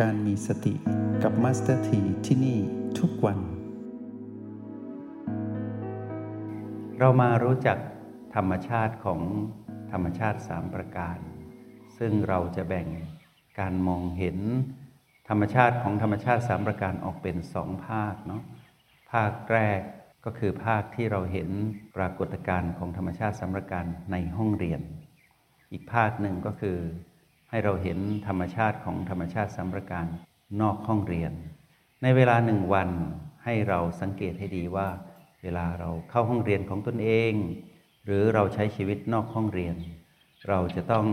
การมีสติกับมาสเตอร์ทีที่นี่ทุกวัน เรามารู้จักธรรมชาติของธรรมชาติสามประการ ซึ่งเราจะแบ่งการมองเห็นธรรมชาติของธรรมชาติสามประการออกเป็นสองภาคเนาะภาคแรกก็คือภาคที่เราเห็นปรากฏการณ์ของธรรมชาติสามประการในห้องเรียน อีกภาคหนึ่งก็คือ ให้เราเห็นธรรมชาติของธรรมชาติสามประการนอกห้องเรียน ในเวลาหนึ่งวันให้เราสังเกตให้ดีว่า เวลาเราเข้าห้องเรียนของตนเอง หรือเราใช้ชีวิตนอกห้องเรียน เราจะต้อง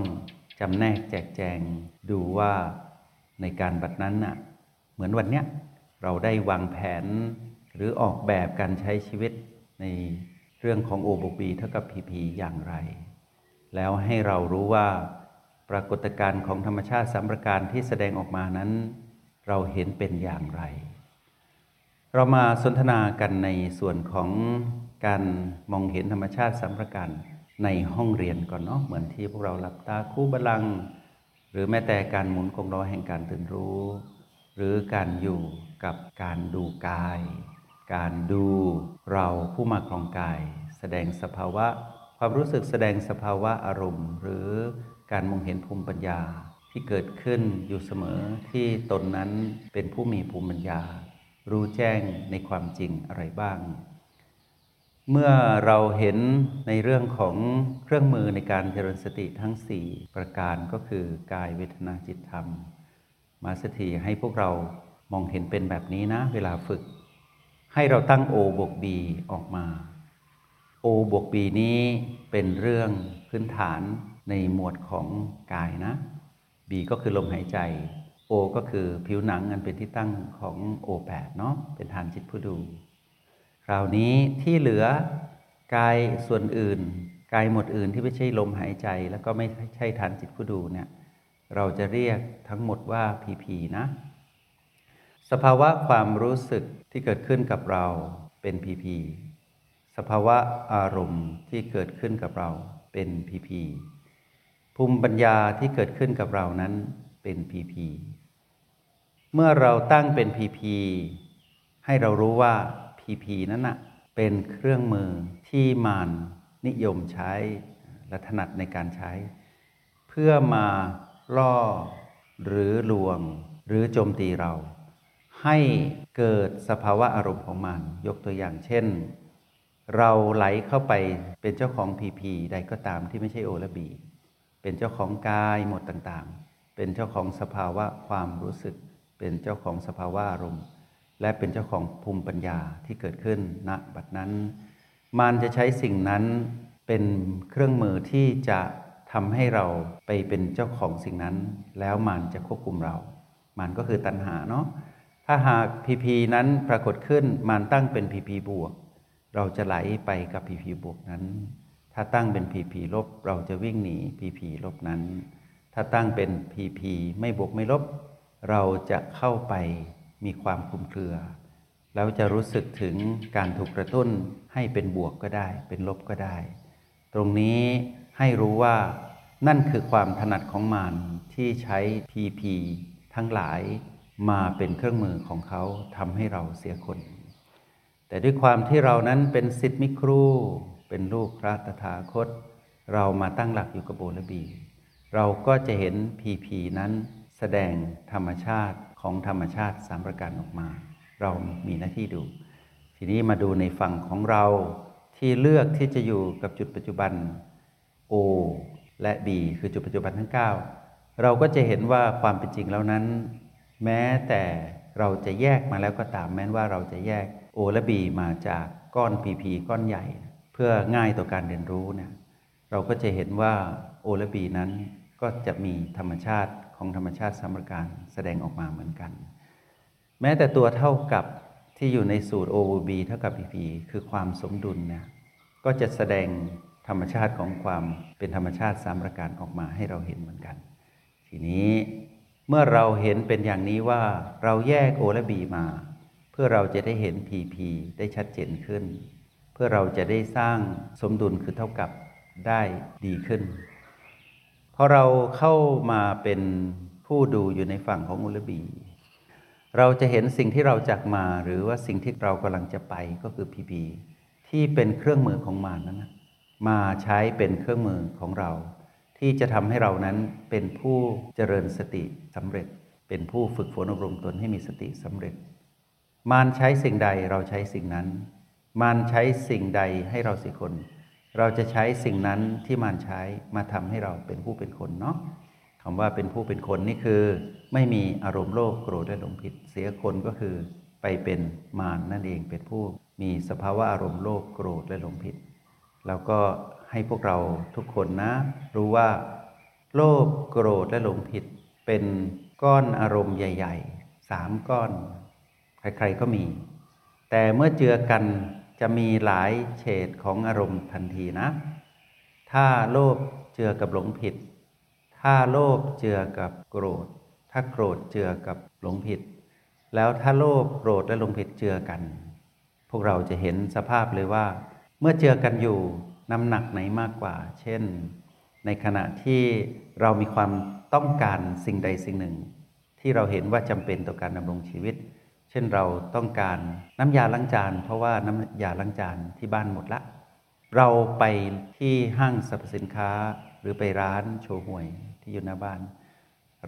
จำแนกแจกแจงดูว่าในการบัดนั้นน่ะเหมือนวันเนี้ยเราได้วางแผน หรือออกแบบการใช้ชีวิตในเรื่องของโอบกบีเท่ากับพีพีอย่างไร แล้วให้เรารู้ว่า ปรากฏการณ์ของธรรมชาติสามประการที่แสดงออกมานั้น เราเห็นเป็นอย่างไร เรามาสนทนากันในส่วนของการมองเห็นธรรมชาติสามประการในห้องเรียนก่อนเนาะเหมือนที่พวกเราหลับตาคู่บาลัง หรือแม้แต่การหมุนกงล้อแห่งการตื่นรู้ หรือการอยู่กับการดูกาย การดูเราผู้มาครองกาย แสดงสภาวะ ความรู้สึกแสดงสภาวะอารมณ์ หรือ การมองเห็นภูมิปัญญาที่เกิดขึ้นอยู่เสมอที่ตนนั้นเป็นผู้มีภูมิปัญญา รู้แจ้งในความจริงอะไรบ้าง เมื่อเราเห็นในเรื่องของเครื่องมือในการเจริญสติทั้ง 4 ประการก็คือกายเวทนาจิตธรรม มาสถีให้พวกเรามองเห็นเป็นแบบนี้นะ เวลาฝึก ให้เราตั้งโอบวกบีออกมาโอบวกบีนี้เป็นเรื่องพื้นฐาน ในหมวดของกายนะบีก็คือลมหายใจโอก็คือผิวหนังอันเป็นที่ตั้งของโอแปดเนาะเป็นฐานจิตผู้ดู คราวนี้ที่เหลือกายส่วนอื่น กายหมดอื่นที่ไม่ใช่ลมหายใจ แล้วก็ไม่ใช่ฐานจิตผู้ดูเนี่ยเราจะเรียกทั้งหมดว่าพีพีนะ สภาวะความรู้สึกที่เกิดขึ้นกับเราเป็นพีพีสภาวะอารมณ์ที่เกิดขึ้นกับเราเป็นพีพี ภูมิปัญญาที่เกิดขึ้นกับเรานั้นเป็นพีพีเมื่อเราตั้งเป็นพีพีให้เรารู้ว่าพีพีนั้นนะเป็นเครื่องมือที่มานนิยมใช้และถนัดในการใช้ เพื่อมาล่อหรือลวงหรือโจมตีเรา ให้เกิดสภาวะอารมณ์ของมัน ยกตัวอย่างเช่น เราไหลเข้าไปเป็นเจ้าของพีพีใดก็ตามที่ไม่ใช่โอและบี เป็นเจ้าของกายหมดต่างๆ เป็นเจ้าของสภาวะความรู้สึก เป็นเจ้าของสภาวะอารมณ์ และเป็นเจ้าของภูมิปัญญาที่เกิดขึ้นณบัดนั้น มันจะใช้สิ่งนั้นเป็นเครื่องมือที่จะทำให้เราไปเป็นเจ้าของสิ่งนั้น แล้วมันจะควบคุมเรา มันก็คือตัณหาเนาะถ้าหากพีพีนั้นปรากฏขึ้นมันตั้งเป็นพีพีบวก เราจะไหลไปกับพีพีบวกนั้น ถ้าตั้งเป็นพีพีลบ เราจะวิ่งหนีพีพีลบนั้น ถ้าตั้งเป็นพีพีไม่บวกไม่ลบ เราจะเข้าไปมีความคลุมเครือ แล้วจะรู้สึกถึงการถูกกระตุ้นให้เป็นบวกก็ได้ เป็นลบก็ได้ ตรงนี้ให้รู้ว่านั่นคือความถนัดของมันที่ใช้พีพีทั้งหลายมาเป็นเครื่องมือของเขาทำให้เราเสียคน แต่ด้วยความที่เรานั้นเป็นสิทธิ์มิครู เป็นลูกพระตถาคต เรามาตั้งหลักอยู่กับโบและบี เราก็จะเห็นพีพีนั้นแสดงธรรมชาติของธรรมชาติสามประการออกมา เรามีหน้าที่ดู ทีนี้มาดูในฝั่งของเราที่เลือกที่จะอยู่กับจุดปัจจุบัน O และ B คือจุดปัจจุบันทั้ง 9 เราก็จะเห็นว่าความเป็นจริงแล้วนั้น แม้แต่เราจะแยกมาแล้วก็ตามแม้ว่าเราจะแยก O และ B มาจากก้อน PP ก้อนใหญ่ พื่อง่ายต่อการเรียนรู้เนี่ยเราก็จะเห็นว่า O และ B นั้นก็จะมีธรรมชาติของธรรมชาติสามประการแสดงออกมาเหมือนกัน แม้แต่ตัวเท่ากับที่อยู่ในสูตร O B เท่ากับ PP คือความสมดุลเนี่ยก็จะแสดงธรรมชาติของความเป็นธรรมชาติสามประการออกมาให้เราเห็นเหมือนกัน ทีนี้เมื่อเราเห็นเป็นอย่างนี้ว่าเราแยกโอและบีมา เพื่อเราจะได้เห็นพีพีได้ชัดเจนขึ้น พื่อเราจะได้สร้างสมดุลคือเท่ากับได้ดีขึ้นพอเราเข้ามาเป็นผู้ดูอยู่ในฝั่งของอุลบี เราจะเห็นสิ่งที่เราจากมาหรือว่าสิ่งที่เรากำลังจะไปก็คือพีพีที่เป็นเครื่องมือของมารนั้นนะมาใช้เป็นเครื่องมือของเรา ที่จะทำให้เรานั้นเป็นผู้เจริญสติสำเร็จ เป็นผู้ฝึกฝนอบรมตนให้มีสติสำเร็จ มารใช้สิ่งใดเราใช้สิ่งนั้น มารใช้สิ่งใดให้เราสิคน เราจะใช้สิ่งนั้นที่มารใช้มาทำให้เราเป็นผู้เป็นคนเนาะคำว่าเป็นผู้เป็นคนนี่คือ ไม่มีอารมณ์โลภโกรธและหลงผิด เสียคนก็คือไปเป็นมารนั่นเองเป็นผู้มีสภาวะอารมณ์โลภโกรธและหลงผิด แล้วก็ให้พวกเราทุกคนนะ รู้ว่า โลภโกรธและหลงผิด เป็นก้อนอารมณ์ใหญ่ๆสามก้อน ใครๆก็มี แต่เมื่อเจือกัน จะมีหลายเฉดของอารมณ์ทันทีนะ ถ้าโลภเจือกับหลงผิด ถ้าโลภเจือกับโกรธ ถ้าโกรธเจือกับหลงผิด แล้วถ้าโลภโกรธและหลงผิดเจือกัน พวกเราจะเห็นสภาพเลยว่า เมื่อเจือกันอยู่น้ำหนักไหนมากกว่า เช่น ในขณะที่เรามีความต้องการสิ่งใดสิ่งหนึ่ง ที่เราเห็นว่าจำเป็นต่อการดำรงชีวิต ช่นเราต้องการน้ำยาล้างจาน เพราะว่าน้ำยาล้างจานที่บ้านหมดละ เราไปที่ห้างสรรพสินค้าหรือไปร้านโชห่วยที่อยู่หน้าบ้าน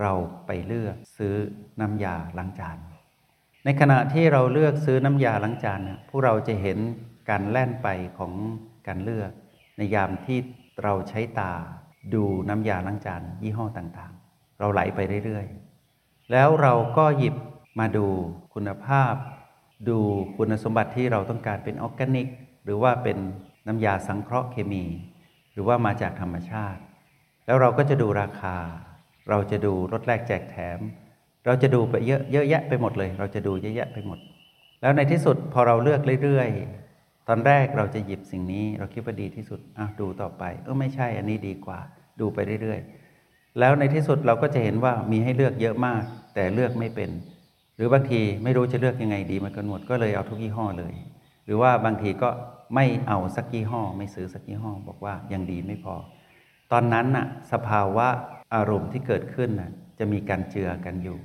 เราไปเลือกซื้อน้ำยาล้างจาน ในขณะที่เราเลือกซื้อน้ำยาล้างจานนะพวกเราจะเห็นการแล่นไปของการเลือก ในยามที่เราใช้ตาดูน้ำยาล้างจานยี่ห้อต่างๆ เราไหลไปเรื่อยๆ แล้วเราก็หยิบมาดู คุณภาพ ดูคุณสมบัติที่เราต้องการเป็นออร์แกนิก หรือว่าเป็นน้ำยาสังเคราะห์เคมี หรือว่ามาจากธรรมชาติ แล้วเราก็จะดูราคา เราจะดูลดแลกแจกแถม เราจะดูไปเยอะเยอะแยะไปหมดเลย เราจะดูเยอะแยะไปหมด แล้วในที่สุดพอเราเลือกเรื่อยๆ ตอนแรกเราจะหยิบสิ่งนี้ เราคิดว่าดีที่สุดอะดูต่อไป เออไม่ใช่อันนี้ดีกว่า ดูไปเรื่อยๆแล้วในที่สุดเราก็จะเห็นว่ามีให้เลือกเยอะมาก แต่เลือกไม่เป็น รือบางทีไม่รู้จะเลือกยังไงดีมันก็หมดก็เลยเอาทุกยี่ห้อเลย หรือว่าบางทีก็ไม่เอาสักยี่ห้อ ไม่ซื้อสักยี่ห้อ บอกว่ายังดีไม่พอ ตอนนั้นน่ะสภาวะอารมณ์ที่เกิดขึ้นน่ะจะมีการเจือกันอยู่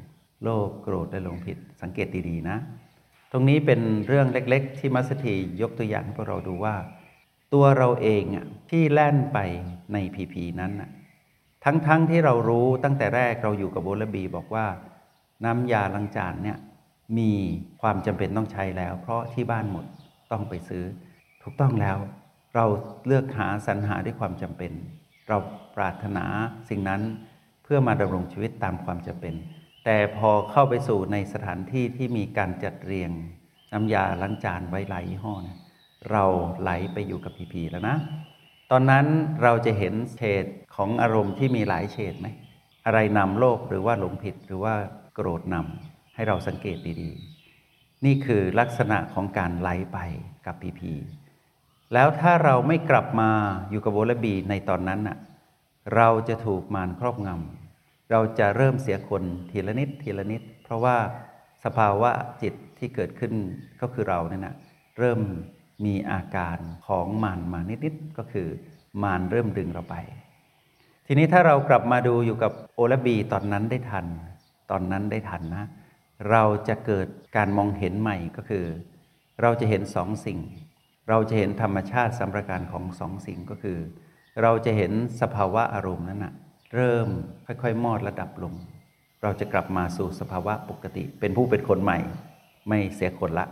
โลภโกรธและหลงผิดสังเกตดีๆนะ ตรงนี้เป็นเรื่องเล็กๆ ที่มัสถียกตัวอย่างให้พวกเราดูว่า ตัวเราเองอะที่แล่นไปในพีพีนั้นน่ะทั้งๆทที่เรารู้ตั้งแต่แรกเราอยู่กับโบลบีบอกว่า น้ำยาล้างจานเนี่ยมีความจำเป็นต้องใช้แล้ว เพราะที่บ้านหมดต้องไปซื้อ ถูกต้องแล้ว เราเลือกหาสรรหาด้วยความจำเป็น เราปรารถนาสิ่งนั้นเพื่อมาดำรงชีวิตตามความจำเป็น แต่พอเข้าไปสู่ในสถานที่ที่มีการจัดเรียงน้ำยาล้างจานไว้หลายยี่ห้อนะเราไหลไปอยู่กับพีพีแล้วนะ ตอนนั้นเราจะเห็นเฉดของอารมณ์ที่มีหลายเฉดไหม อะไรนำโลภหรือว่าหลงผิดหรือว่า โกรธนำให้เราสังเกตดีๆ นี่คือลักษณะของการไหลไปกับพีพีแล้วถ้าเราไม่กลับมาอยู่กับโบลบีในตอนนั้นน่ะเราจะถูกมารครอบงำเราจะเริ่มเสียคนทีละนิดทีละนิด เพราะว่าสภาวะจิตที่เกิดขึ้นก็คือเราเนี่ยนะเริ่มมีอาการของมารมานิดๆก็คือมารเริ่มดึงเราไป ทีนี้ถ้าเรากลับมาดูอยู่กับโอและบีตอนนั้นได้ทัน ตอนนั้นได้ทันนะ เราจะเกิดการมองเห็นใหม่ก็คือ เราจะเห็นสองสิ่ง เราจะเห็นธรรมชาติสัมประการของสองสิ่งก็คือ เราจะเห็นสภาวะอารมณ์นั้นนะเริ่มค่อยๆ มอดระดับลง เราจะกลับมาสู่สภาวะปกติ เป็นผู้เป็นคนใหม่ ไม่เสียคนละ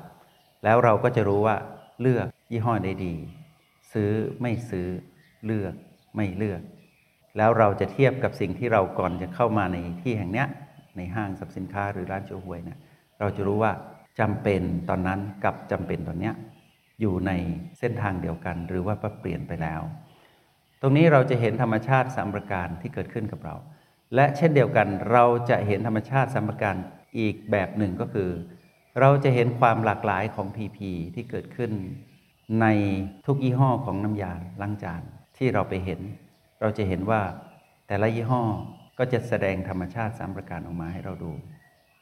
แล้วเราก็จะรู้ว่าเลือกยี่ห้อใดดี ซื้อไม่ซื้อเลือกไม่เลือก แล้วเราจะเทียบกับสิ่งที่เราก่อนจะเข้ามาในที่แห่งเนี้ย ในห้างสรรพสินค้าหรือร้านโชห่วยเนี่ยเราจะรู้ว่าจำเป็นตอนนั้นกับจำเป็นตอนเนี้ยอยู่ในเส้นทางเดียวกัน หรือว่าเปลี่ยนไปแล้ว ตรงนี้เราจะเห็นธรรมชาติสามประการที่เกิดขึ้นกับเรา และเช่นเดียวกันเราจะเห็นธรรมชาติสามประการอีกแบบหนึ่งก็คือ เราจะเห็นความหลากหลายของ PP ที่เกิดขึ้น ในทุกยี่ห้อของน้ำยาล้างจานที่เราไปเห็น เราจะเห็นว่าแต่ละยี่ห้อ ก็จะแสดงธรรมชาติสามประการออกมาให้เราดู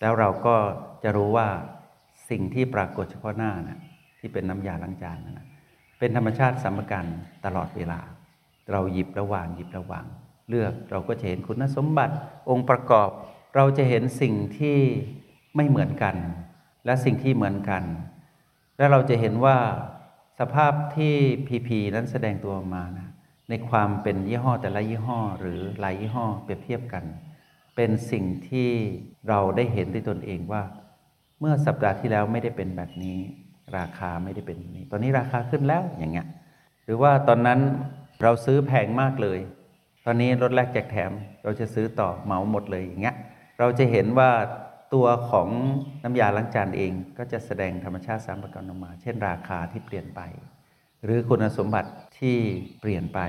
แล้วเราก็จะรู้ว่าสิ่งที่ปรากฏเฉพาะหน้านะที่เป็นน้ำยาล้างจานนะนะเป็นธรรมชาติสามประการตลอดเวลา เราหยิบระหว่างหยิบระหว่าง เลือกเราก็จะเห็นคุณสมบัติองค์ประกอบ เราจะเห็นสิ่งที่ไม่เหมือนกัน และสิ่งที่เหมือนกัน และเราจะเห็นว่าสภาพที่พีพีนั้นแสดงตัวมานะ ในความเป็นยี่ห้อแต่ละยี่ห้อหรือหลายยี่ห้อเปรียบเทียบกัน เป็นสิ่งที่เราได้เห็นด้วยตนเองว่า เมื่อสัปดาห์ที่แล้วไม่ได้เป็นแบบนี้ ราคาไม่ได้เป็นนี้ ตอนนี้ราคาขึ้นแล้วอย่างเงี้ยหรือว่าตอนนั้นเราซื้อแพงมากเลย ตอนนี้ลดแลกแจกแถมเราจะซื้อต่อเหมาหมดเลยอย่างเงี้ยเราจะเห็นว่าตัวของน้ำยาล้างจานเองก็จะแสดงธรรมชาติสามประการออกมา เช่น ราคาที่เปลี่ยนไป หรือคุณสมบัติ ที่เปลี่ยนไป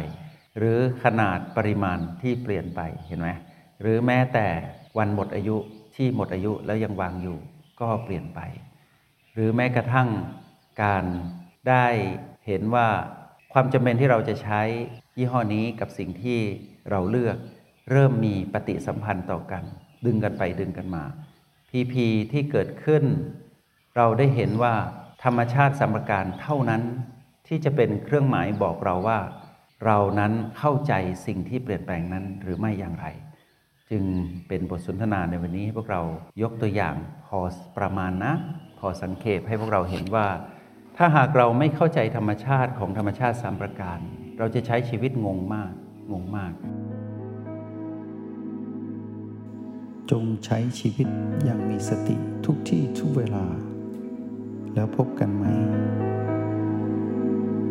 หรือขนาดปริมาณที่เปลี่ยนไปเห็นไหมหรือแม้แต่วันหมดอายุที่หมดอายุแล้วยังวางอยู่ก็เปลี่ยนไป หรือแม้กระทั่งการได้เห็นว่าความจำเป็นที่เราจะใช้ยี่ห้อนี้กับสิ่งที่เราเลือก เริ่มมีปฏิสัมพันธ์ต่อกัน ดึงกันไปดึงกันมาพีพีที่เกิดขึ้น เราได้เห็นว่าธรรมชาติสัมการเท่านั้น ที่จะเป็นเครื่องหมายบอกเราว่า เรานั้นเข้าใจสิ่งที่เปลี่ยนแปลงนั้นหรือไม่อย่างไร จึงเป็นบทสนทนาในวันนี้ให้พวกเรายกตัวอย่างพอประมาณนะ พอสังเขปให้พวกเราเห็นว่า ถ้าหากเราไม่เข้าใจธรรมชาติของธรรมชาติสามประการ เราจะใช้ชีวิตงงมากงงมาก จงใช้ชีวิตอย่างมีสติทุกที่ทุกเวลา แล้วพบกันไหม